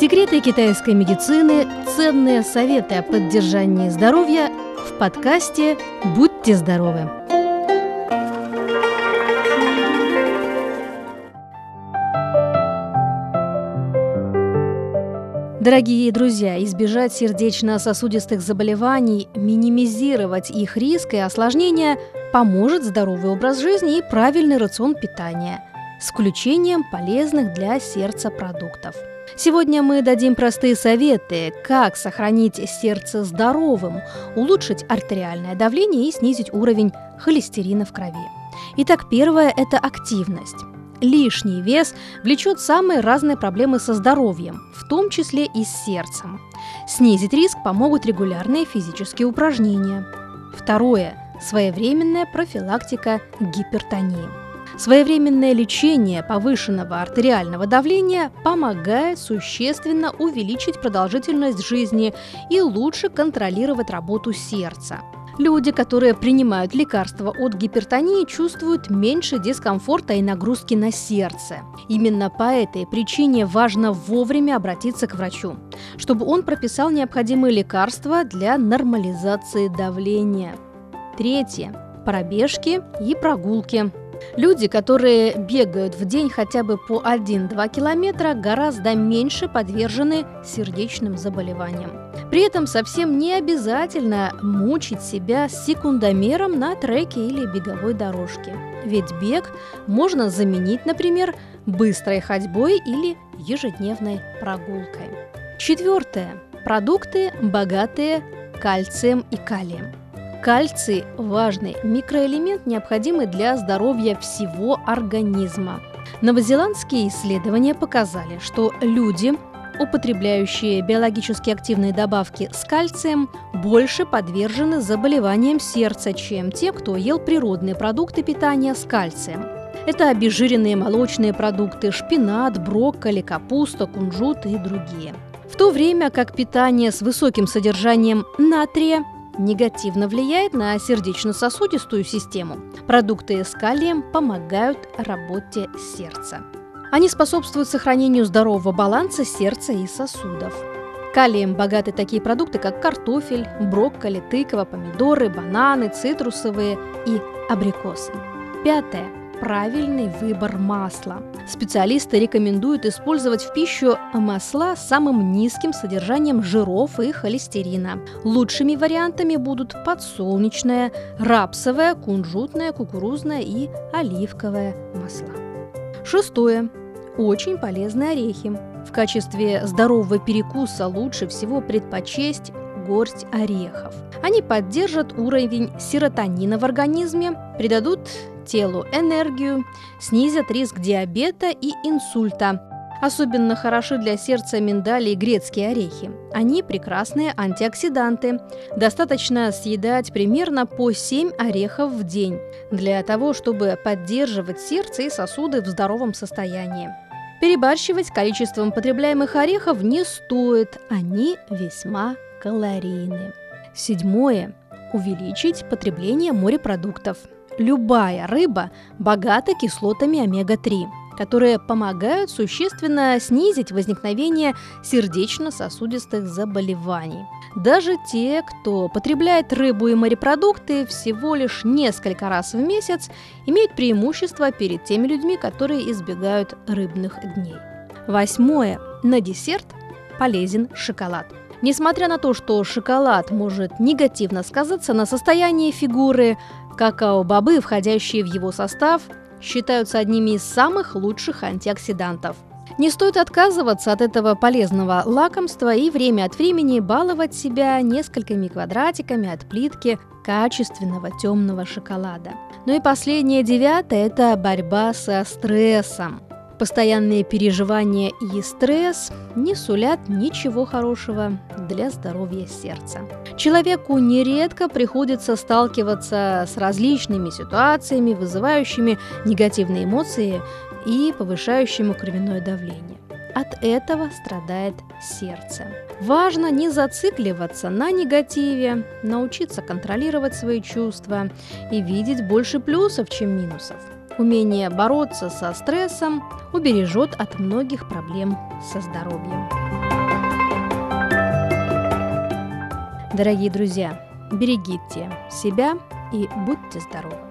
Секреты китайской медицины, ценные советы о поддержании здоровья в подкасте «Будьте здоровы». Дорогие друзья, избежать сердечно-сосудистых заболеваний, минимизировать их риск и осложнения поможет здоровый образ жизни и правильный рацион питания с включением полезных для сердца продуктов. Сегодня мы дадим простые советы, как сохранить сердце здоровым, улучшить артериальное давление и снизить уровень холестерина в крови. Итак, первое – это активность. Лишний вес влечет самые разные проблемы со здоровьем, в том числе и с сердцем. Снизить риск помогут регулярные физические упражнения. Второе – своевременная профилактика гипертонии. Своевременное лечение повышенного артериального давления помогает существенно увеличить продолжительность жизни и лучше контролировать работу сердца. Люди, которые принимают лекарства от гипертонии, чувствуют меньше дискомфорта и нагрузки на сердце. Именно по этой причине важно вовремя обратиться к врачу, чтобы он прописал необходимые лекарства для нормализации давления. Третье. Пробежки и прогулки. Люди, которые бегают в день хотя бы по 1-2 километра, гораздо меньше подвержены сердечным заболеваниям. При этом совсем не обязательно мучить себя секундомером на треке или беговой дорожке. Ведь бег можно заменить, например, быстрой ходьбой или ежедневной прогулкой. Четвертое. Продукты, богатые кальцием и калием. Кальций – важный микроэлемент, необходимый для здоровья всего организма. Новозеландские исследования показали, что люди, употребляющие биологически активные добавки с кальцием, больше подвержены заболеваниям сердца, чем те, кто ел природные продукты питания с кальцием. Это обезжиренные молочные продукты, шпинат, брокколи, капуста, кунжут и другие. В то время как питание с высоким содержанием натрия негативно влияет на сердечно-сосудистую систему. Продукты с калием помогают работе сердца. Они способствуют сохранению здорового баланса сердца и сосудов. Калием богаты такие продукты, как картофель, брокколи, тыква, помидоры, бананы, цитрусовые и абрикосы. Пятое правильный выбор масла. Специалисты рекомендуют использовать в пищу масла с самым низким содержанием жиров и холестерина. Лучшими вариантами будут подсолнечное, рапсовое, кунжутное, кукурузное и оливковое масла. Шестое. Очень полезные орехи. В качестве здорового перекуса лучше всего предпочесть горсть орехов. Они поддержат уровень серотонина в организме, придадут телу энергию, снизят риск диабета и инсульта. Особенно хороши для сердца миндали и грецкие орехи. Они прекрасные антиоксиданты. Достаточно съедать примерно по 7 орехов в день для того, чтобы поддерживать сердце и сосуды в здоровом состоянии. Перебарщивать количеством потребляемых орехов не стоит, они весьма калорийны. Седьмое. Увеличить потребление морепродуктов – любая рыба богата кислотами омега-3, которые помогают существенно снизить возникновение сердечно-сосудистых заболеваний. Даже те, кто потребляет рыбу и морепродукты всего лишь несколько раз в месяц, имеют преимущество перед теми людьми, которые избегают рыбных дней. Восьмое. На десерт полезен шоколад. Несмотря на то, что шоколад может негативно сказаться на состоянии фигуры, Какао-бобы, входящие в его состав, считаются одними из самых лучших антиоксидантов. Не стоит отказываться от этого полезного лакомства и время от времени баловать себя несколькими квадратиками от плитки качественного темного шоколада. Ну и последнее девятое – это борьба со стрессом. Постоянные переживания и стресс не сулят ничего хорошего для здоровья сердца. Человеку нередко приходится сталкиваться с различными ситуациями, вызывающими негативные эмоции и повышающими кровяное давление. От этого страдает сердце. Важно не зацикливаться на негативе, научиться контролировать свои чувства и видеть больше плюсов, чем минусов. Умение бороться со стрессом убережет от многих проблем со здоровьем. Дорогие друзья, берегите себя и будьте здоровы!